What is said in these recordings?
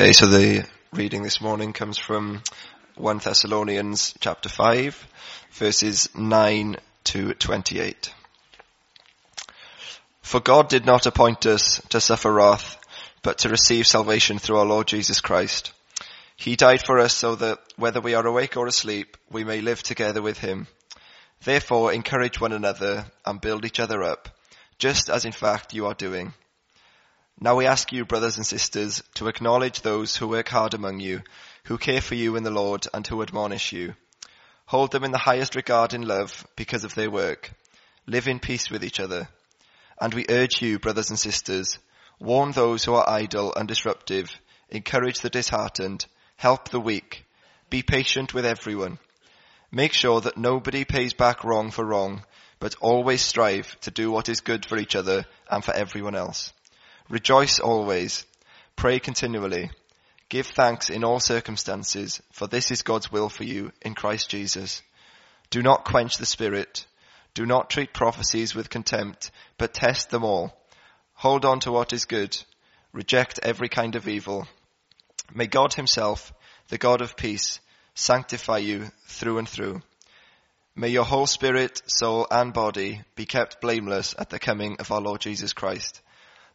Okay, so the reading this morning comes from 1 Thessalonians chapter 5, verses 9 to 28. For God did not appoint us to suffer wrath, but to receive salvation through our Lord Jesus Christ. He died for us so that whether we are awake or asleep, we may live together with him. Therefore encourage one another and build each other up, just as in fact you are doing. Now we ask you, brothers and sisters, to acknowledge those who work hard among you, who care for you in the Lord and who admonish you. Hold them in the highest regard in love because of their work. Live in peace with each other. And we urge you, brothers and sisters, warn those who are idle and disruptive, encourage the disheartened, help the weak, be patient with everyone. Make sure that nobody pays back wrong for wrong, but always strive to do what is good for each other and for everyone else. Rejoice always. Pray continually. Give thanks in all circumstances, for this is God's will for you in Christ Jesus. Do not quench the spirit. Do not treat prophecies with contempt, but test them all. Hold on to what is good. Reject every kind of evil. May God himself, the God of peace, sanctify you through and through. May your whole spirit, soul and body be kept blameless at the coming of our Lord Jesus Christ.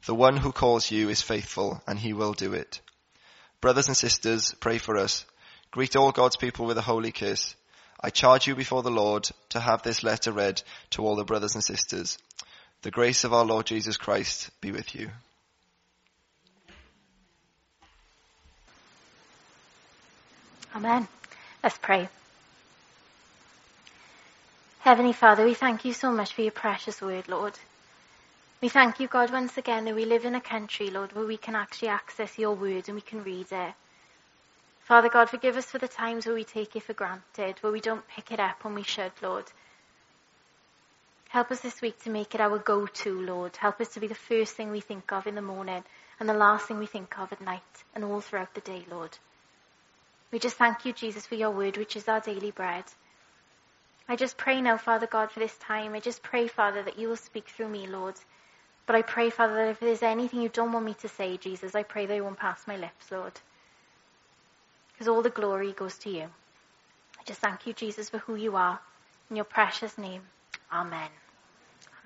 The one who calls you is faithful and he will do it. Brothers and sisters, pray for us. Greet all God's people with a holy kiss. I charge you before the Lord to have this letter read to all the brothers and sisters. The grace of our Lord Jesus Christ be with you. Amen. Let's pray. Heavenly Father, we thank you so much for your precious word, Lord. We thank you, God, once again that we live in a country, Lord, where we can actually access your word and we can read it. Father God, forgive us for the times where we take it for granted, where we don't pick it up when we should, Lord. Help us this week to make it our go-to, Lord. Help us to be the first thing we think of in the morning and the last thing we think of at night and all throughout the day, Lord. We just thank you, Jesus, for your word, which is our daily bread. I just pray now, Father God, for this time. I just pray, Father, that you will speak through me, Lord. But I pray, Father, that if there's anything you don't want me to say, Jesus, I pray it won't pass my lips, Lord. Because all the glory goes to you. I just thank you, Jesus, for who you are. In your precious name. Amen.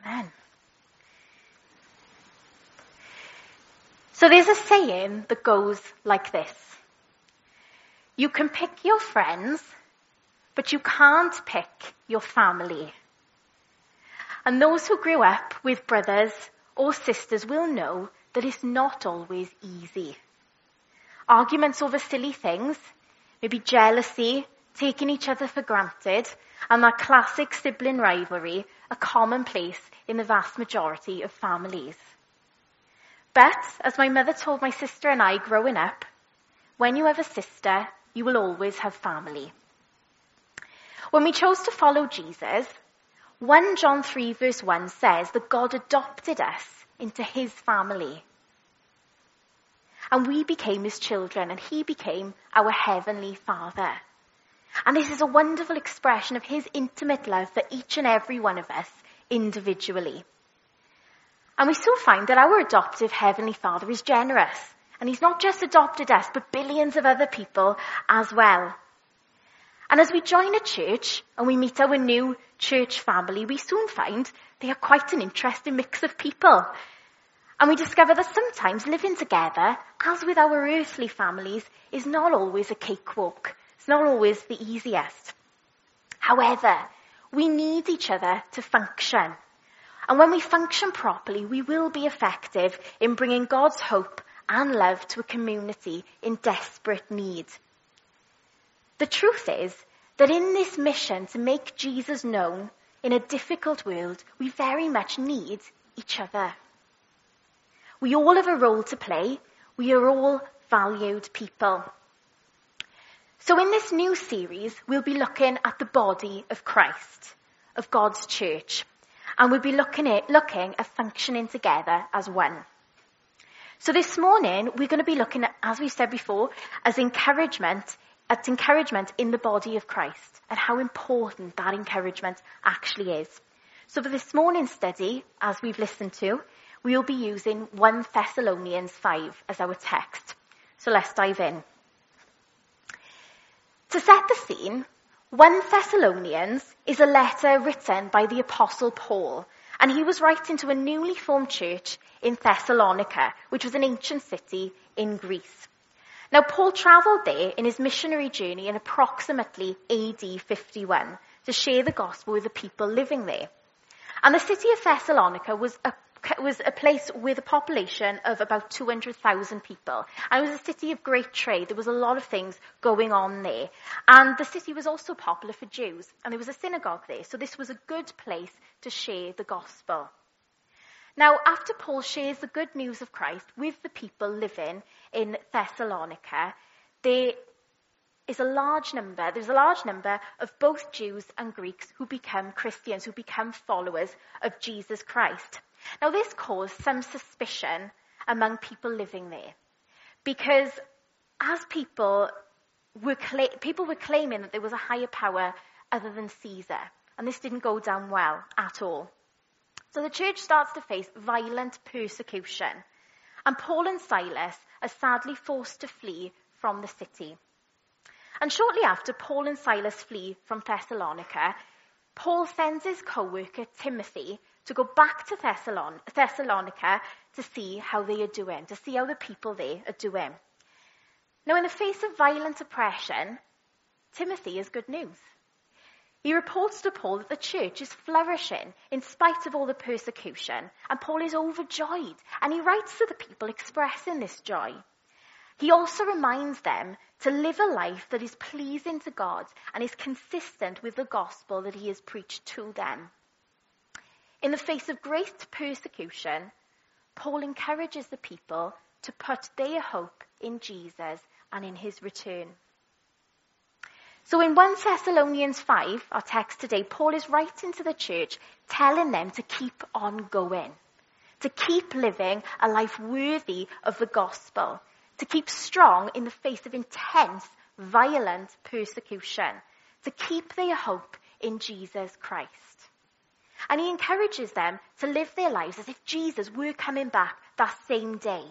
Amen. So there's a saying that goes like this. You can pick your friends, but you can't pick your family. And those who grew up with brothers or sisters will know that it's not always easy. Arguments over silly things, maybe jealousy, taking each other for granted, and that classic sibling rivalry are commonplace in the vast majority of families. But, as my mother told my sister and I growing up, when you have a sister, you will always have family. When we chose to follow Jesus, 1 John 3 verse 1 says that God adopted us into his family. And we became his children and he became our heavenly father. And this is a wonderful expression of his intimate love for each and every one of us individually. And we still find that our adoptive heavenly father is generous. And he's not just adopted us, but billions of other people as well. And as we join a church and we meet our new church family, we soon find they are quite an interesting mix of people. And we discover that sometimes living together, as with our earthly families, is not always a cakewalk. It's not always the easiest. However, we need each other to function. And when we function properly, we will be effective in bringing God's hope and love to a community in desperate need. The truth is that in this mission to make Jesus known in a difficult world, we very much need each other. We all have a role to play. We are all valued people. So in this new series, we'll be looking at the body of Christ, of God's church. And we'll be looking at, looking at functioning together as one. So this morning, we're going to be looking at, as we said before, as encouragement at encouragement in the body of Christ and how important that encouragement actually is. So for this morning's study, as we've listened to, we'll be using 1 Thessalonians 5 as our text. So let's dive in. To set the scene, 1 Thessalonians is a letter written by the Apostle Paul, and he was writing to a newly formed church in Thessalonica, which was an ancient city in Greece. Now, Paul travelled there in his missionary journey in approximately AD 51 to share the gospel with the people living there. And the city of Thessalonica was a was a place with a population of about 200,000 people. And it was a city of great trade. There was a lot of things going on there. And the city was also popular for Jews. And there was a synagogue there. So this was a good place to share the gospel. Now, after Paul shares the good news of Christ with the people living in Thessalonica, there is a large number, there's a large number of both Jews and Greeks who become Christians, who become followers of Jesus Christ. Now, this caused some suspicion among people living there because as people were, cla- people were claiming that there was a higher power other than Caesar, and this didn't go down well at all. So the church starts to face violent persecution, and Paul and Silas are sadly forced to flee from the city. And shortly after Paul and Silas flee from Thessalonica, Paul sends his co-worker Timothy to go back to Thessalon- Thessalonica to see how they are doing, to see how the people there are doing. Now, in the face of violent oppression, Timothy is good news. He reports to Paul that the church is flourishing in spite of all the persecution, and Paul is overjoyed, and he writes to the people expressing this joy. He also reminds them to live a life that is pleasing to God and is consistent with the gospel that he has preached to them. In the face of great persecution, Paul encourages the people to put their hope in Jesus and in his return. So in 1 Thessalonians 5, our text today, Paul is writing to the church, telling them to keep on going, to keep living a life worthy of the gospel, to keep strong in the face of intense, violent persecution, to keep their hope in Jesus Christ. And he encourages them to live their lives as if Jesus were coming back that same day,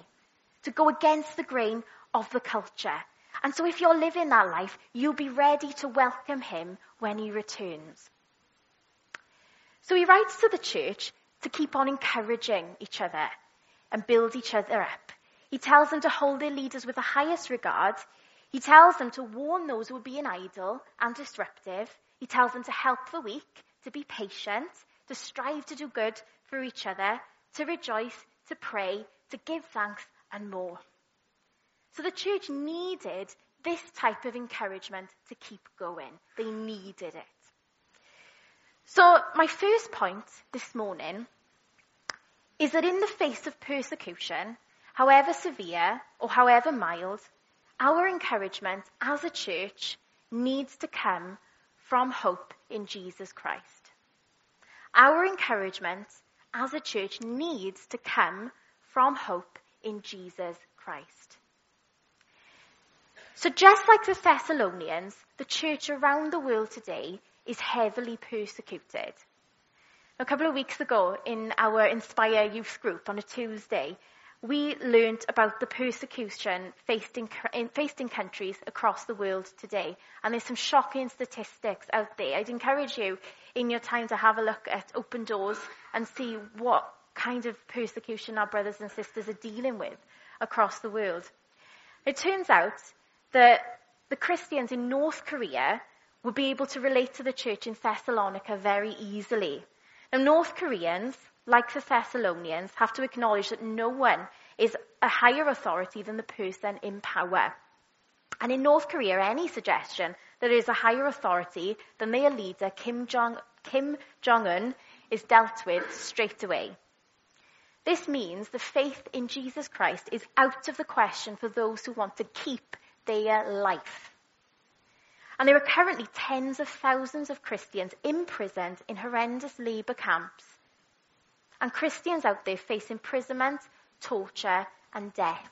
to go against the grain of the culture. And so if you're living that life, you'll be ready to welcome him when he returns. So he writes to the church to keep on encouraging each other and build each other up. He tells them to hold their leaders with the highest regard. He tells them to warn those who are being idle and disruptive. He tells them to help the weak, to be patient, to strive to do good for each other, to rejoice, to pray, to give thanks, and more. So the church needed this type of encouragement to keep going. They needed it. So my first point this morning is that in the face of persecution, however severe or however mild, our encouragement as a church needs to come from hope in Jesus Christ. Our encouragement as a church needs to come from hope in Jesus Christ. So just like the Thessalonians, the church around the world today is heavily persecuted. A couple of weeks ago in our Inspire youth group on a Tuesday, we learnt about the persecution faced in, faced in countries across the world today. And there's some shocking statistics out there. I'd encourage you in your time to have a look at Open Doors and see what kind of persecution our brothers and sisters are dealing with across the world. It turns out that the Christians in North Korea would be able to relate to the church in Thessalonica very easily. Now, North Koreans like the Thessalonians, have to acknowledge that no one is a higher authority than the person in power. And in North Korea, any suggestion that there is a higher authority than their leader, Kim Jong, Kim Jong-un, is dealt with straight away. This means the faith in Jesus Christ is out of the question for those who want to keep their life. And there are currently tens of thousands of Christians imprisoned in horrendous labour camps and Christians out there face imprisonment, torture, and death.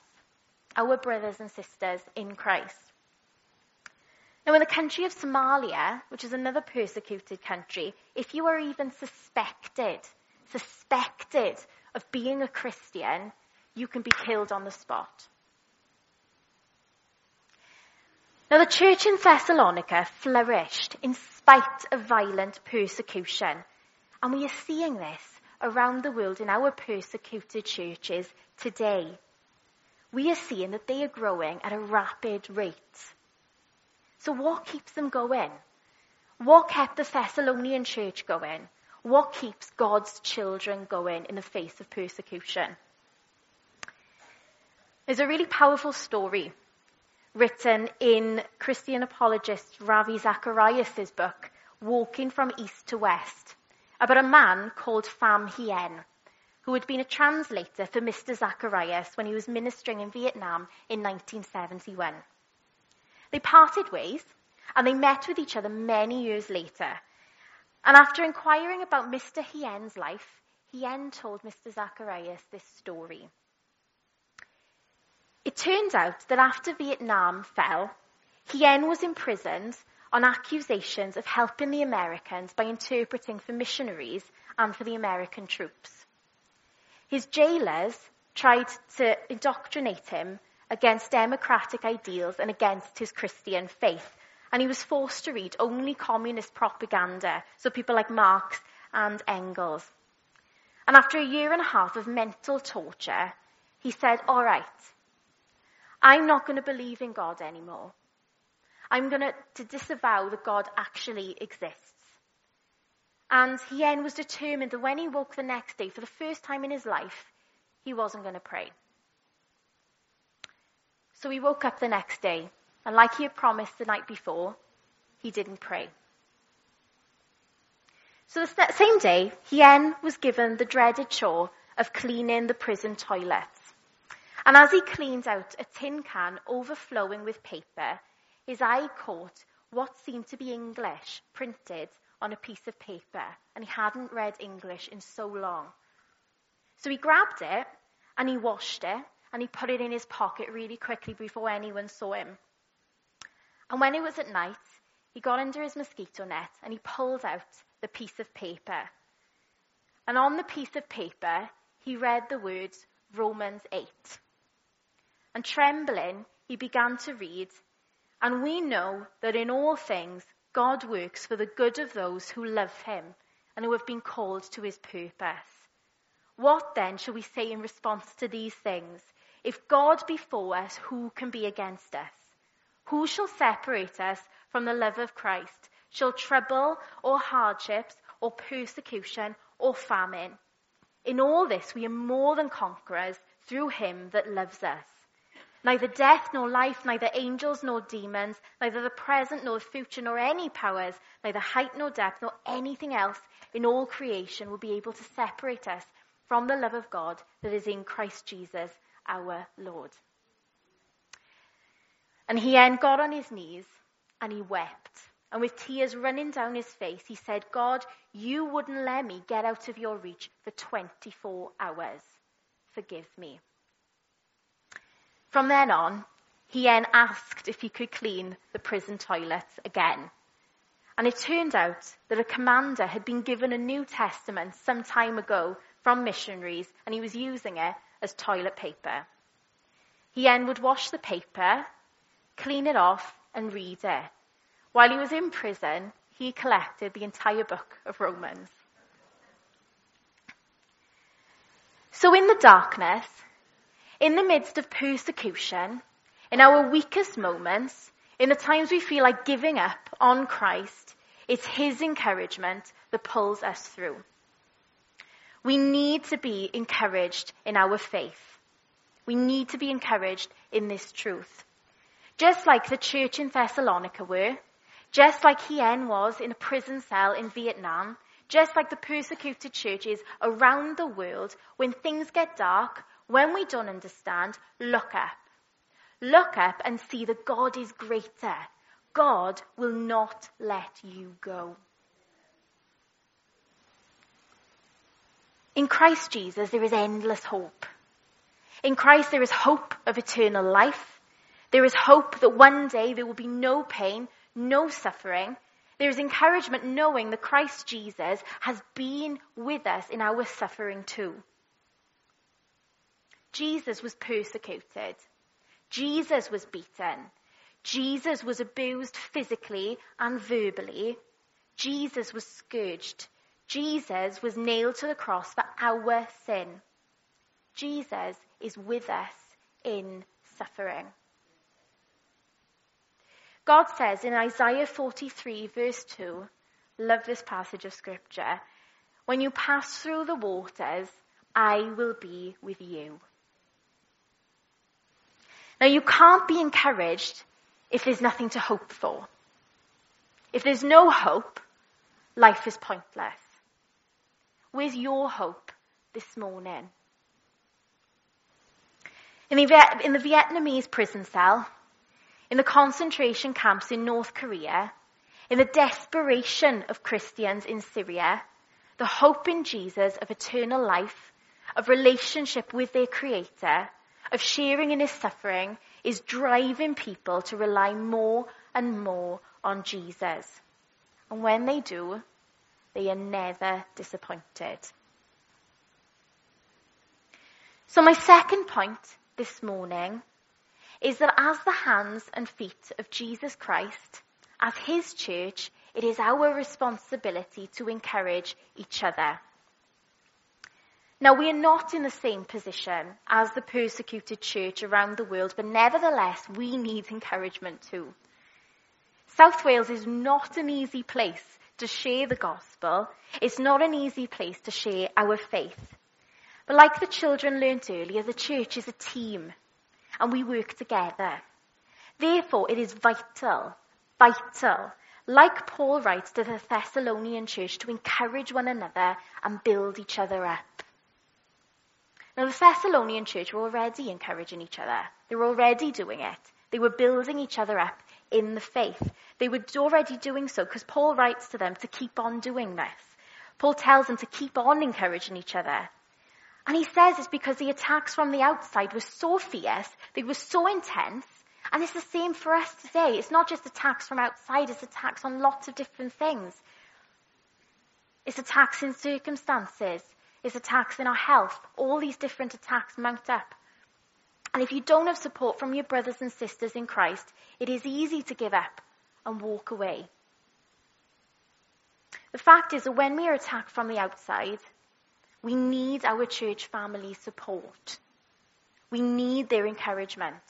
Our brothers and sisters in Christ. Now, in the country of Somalia, which is another persecuted country, if you are even suspected, suspected of being a Christian, you can be killed on the spot. Now, the church in Thessalonica flourished in spite of violent persecution. And we are seeing this around the world in our persecuted churches today. We are seeing that they are growing at a rapid rate. So, what keeps them going? What kept the Thessalonian church going? What keeps God's children going in the face of persecution? There's a really powerful story written in Christian apologist Ravi Zacharias' book, Walking from East to West, about a man called Pham Hien, who had been a translator for Mr. Zacharias when he was ministering in Vietnam in 1971. They parted ways and they met with each other many years later. And after inquiring about Mr. Hien's life, Hien told Mr. Zacharias this story. It turns out that after Vietnam fell, Hien was imprisoned on accusations of helping the Americans by interpreting for missionaries and for the American troops. His jailers tried to indoctrinate him against democratic ideals and against his Christian faith. And he was forced to read only communist propaganda, so people like Marx and Engels. And after a year and a half of mental torture, he said, All right, I'm not going to believe in God anymore. I'm going to, disavow that God actually exists. And Hien was determined that when he woke the next day, for the first time in his life, he wasn't going to pray. So he woke up the next day, and like he had promised the night before, he didn't pray. So the same day, Hien was given the dreaded chore of cleaning the prison toilets. And as he cleaned out a tin can overflowing with paper, his eye caught what seemed to be English printed on a piece of paper, and he hadn't read English in so long. So he grabbed it and he washed it and he put it in his pocket really quickly before anyone saw him. And when it was at night, he got under his mosquito net and he pulled out the piece of paper. And on the piece of paper, he read the words Romans 8. And trembling, he began to read, And we know that in all things God works for the good of those who love him and who have been called to his purpose. What then shall we say in response to these things? If God be for us, who can be against us? Who shall separate us from the love of Christ? Shall trouble or hardships or persecution or famine? In all this we are more than conquerors through him that loves us. Neither death nor life, neither angels nor demons, neither the present nor the future nor any powers, neither height nor depth nor anything else in all creation will be able to separate us from the love of God that is in Christ Jesus our Lord. And he then got on his knees and he wept. And with tears running down his face, he said, God, you wouldn't let me get out of your reach for 24 hours. Forgive me. From then on, he then asked if he could clean the prison toilets again. And it turned out that a commander had been given a New Testament some time ago from missionaries, and he was using it as toilet paper. He then would wash the paper, clean it off, and read it. While he was in prison, he collected the entire book of Romans. So in the darkness, in the midst of persecution, in our weakest moments, in the times we feel like giving up on Christ, it's His encouragement that pulls us through. We need to be encouraged in our faith. We need to be encouraged in this truth. Just like the church in Thessalonica were, just like Hien was in a prison cell in Vietnam, just like the persecuted churches around the world, when things get dark, when we don't understand, look up. Look up and see that God is greater. God will not let you go. In Christ Jesus, there is endless hope. In Christ, there is hope of eternal life. There is hope that one day there will be no pain, no suffering. There is encouragement knowing that Christ Jesus has been with us in our suffering too. Jesus was persecuted. Jesus was beaten. Jesus was abused physically and verbally. Jesus was scourged. Jesus was nailed to the cross for our sin. Jesus is with us in suffering. God says in Isaiah 43 verse 2, love this passage of scripture, when you pass through the waters, I will be with you. Now you can't be encouraged if there's nothing to hope for. If there's no hope, life is pointless. Where's your hope this morning? In the, in the Vietnamese prison cell, in the concentration camps in North Korea, in the desperation of Christians in Syria, the hope in Jesus of eternal life, of relationship with their Creator, of sharing in His suffering, is driving people to rely more and more on Jesus. And when they do, they are never disappointed. So my second point this morning is that as the hands and feet of Jesus Christ, as his church, it is our responsibility to encourage each other. Now, we are not in the same position as the persecuted church around the world, but nevertheless, we need encouragement too. South Wales is not an easy place to share the gospel. It's not an easy place to share our faith. But like the children learnt earlier, the church is a team and we work together. Therefore, it is vital, vital, like Paul writes to the Thessalonian church, to encourage one another and build each other up. Now, the Thessalonian church were already encouraging each other. They were already doing it. They were building each other up in the faith. They were already doing so because Paul writes to them to keep on doing this. Paul tells them to keep on encouraging each other. And he says it's because the attacks from the outside were so fierce, they were so intense, and it's the same for us today. It's not just attacks from outside, it's attacks on lots of different things. It's attacks in circumstances, it's attacks in our health. All these different attacks mount up. And if you don't have support from your brothers and sisters in Christ, it is easy to give up and walk away. The fact is that when we are attacked from the outside, we need our church family support. We need their encouragement.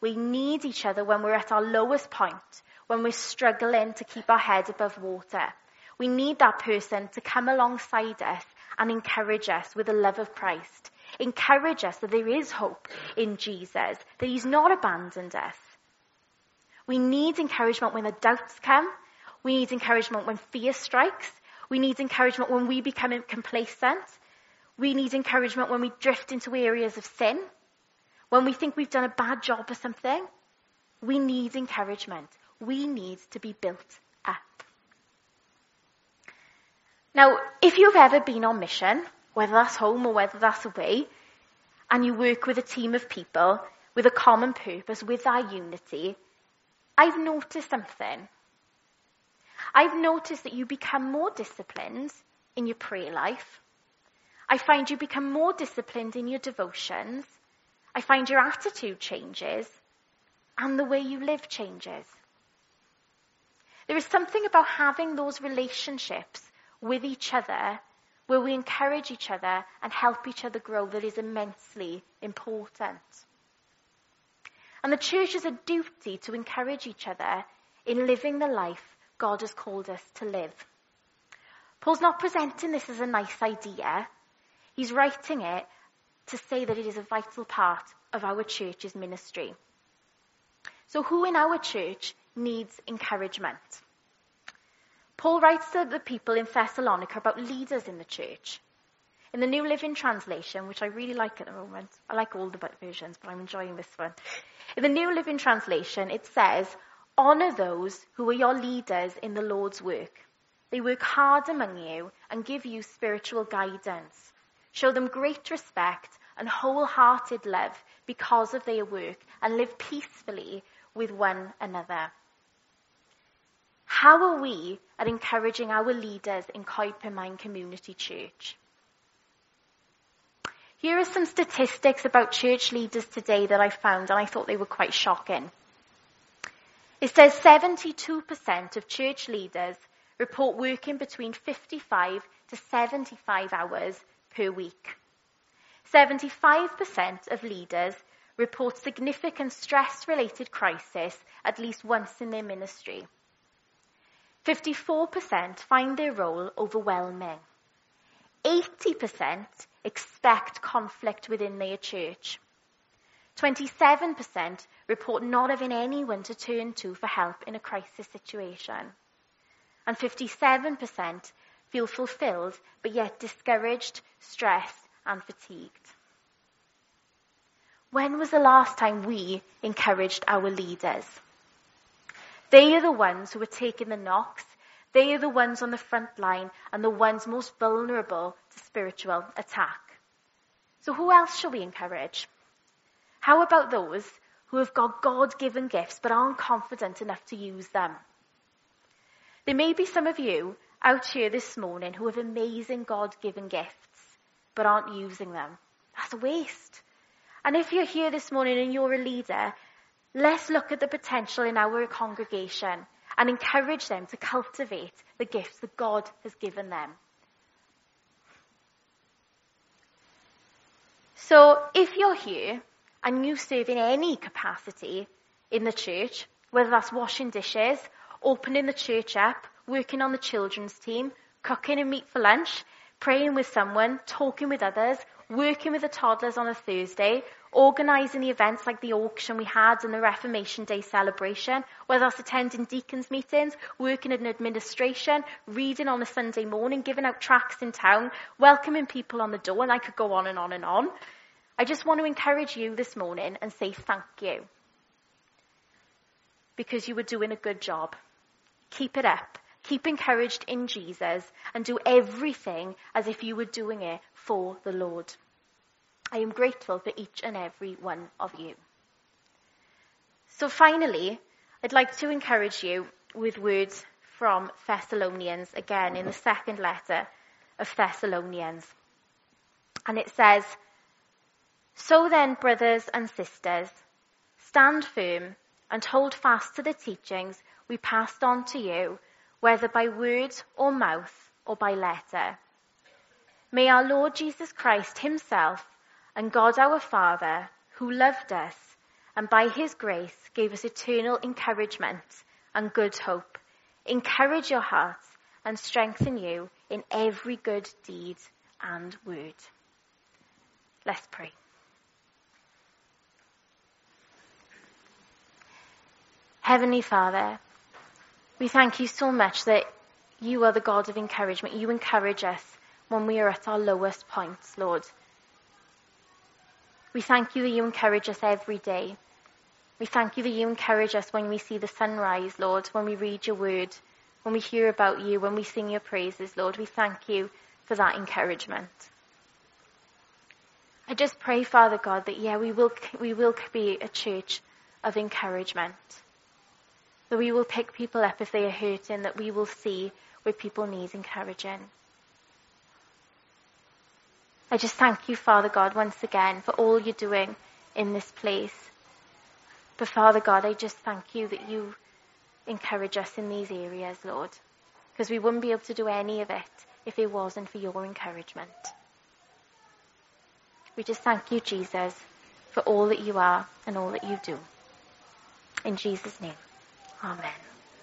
We need each other when we're at our lowest point, when we're struggling to keep our head above water. We need that person to come alongside us and encourage us with the love of Christ. Encourage us that there is hope in Jesus, that He's not abandoned us. We need encouragement when the doubts come. We need encouragement when fear strikes. We need encouragement when we become complacent. We need encouragement when we drift into areas of sin, when we think we've done a bad job or something. We need encouragement. We need to be built up. Now, if you've ever been on mission, whether that's home or whether that's away, and you work with a team of people with a common purpose, with our unity, I've noticed something. I've noticed that you become more disciplined in your prayer life. I find you become more disciplined in your devotions. I find your attitude changes and the way you live changes. There is something about having those relationships with each other where we encourage each other and help each other grow that is immensely important. And the church has a duty to encourage each other in living the life God has called us to live. Paul's not presenting this as a nice idea. He's writing it to say that it is a vital part of our church's ministry. So who in our church needs encouragement? Paul writes to the people in Thessalonica about leaders in the church. In the New Living Translation, which I really like at the moment, I like all the versions, but I'm enjoying this one. In the New Living Translation, it says, Honor those who are your leaders in the Lord's work. They work hard among you and give you spiritual guidance. Show them great respect and wholehearted love because of their work and live peacefully with one another. How are we at encouraging our leaders in Coed Community Church? Here are some statistics about church leaders today that I found and I thought they were quite shocking. It says 72% of church leaders report working between 55 to 75 hours per week. 75% of leaders report significant stress related crisis at least once in their ministry. 54% find their role overwhelming. 80% expect conflict within their church. 27% report not having anyone to turn to for help in a crisis situation. And 57% feel fulfilled but yet discouraged, stressed, and fatigued. When was the last time we encouraged our leaders? They are the ones who are taking the knocks. They are the ones on the front line and the ones most vulnerable to spiritual attack. So who else shall we encourage? How about those who have got God given gifts but aren't confident enough to use them? There may be some of you out here this morning who have amazing God given gifts but aren't using them. That's a waste. And if you're here this morning and you're a leader, let's look at the potential in our congregation and encourage them to cultivate the gifts that God has given them. So if you're here and you serve in any capacity in the church, whether that's washing dishes, opening the church up, working on the children's team, cooking a meat for lunch, praying with someone, talking with others, working with the toddlers on a Thursday, organising the events like the auction we had and the Reformation Day celebration, whether that's attending deacons meetings, working in administration, reading on a Sunday morning, giving out tracts in town, welcoming people on the door, and I could go on and on and on. I just want to encourage you this morning and say thank you. Because you were doing a good job. Keep it up. Keep encouraged in Jesus and do everything as if you were doing it for the Lord. I am grateful for each and every one of you. So finally, I'd like to encourage you with words from Thessalonians, again in the second letter of Thessalonians. And it says, So then, brothers and sisters, stand firm and hold fast to the teachings we passed on to you whether by word or mouth or by letter. May our Lord Jesus Christ himself and God our Father, who loved us and by his grace gave us eternal encouragement and good hope, encourage your hearts and strengthen you in every good deed and word. Let's pray. Heavenly Father, we thank you so much that you are the God of encouragement. You encourage us when we are at our lowest points, Lord. We thank you that you encourage us every day. We thank you that you encourage us when we see the sunrise, Lord, when we read your word, when we hear about you, when we sing your praises, Lord. We thank you for that encouragement. I just pray, Father God, that yeah, we will, we will be a church of encouragement. That we will pick people up if they are hurting, that we will see where people need encouraging. I just thank you, Father God, once again for all you're doing in this place. But Father God, I just thank you that you encourage us in these areas, Lord, because we wouldn't be able to do any of it if it wasn't for your encouragement. We just thank you, Jesus, for all that you are and all that you do. In Jesus' name. Amen.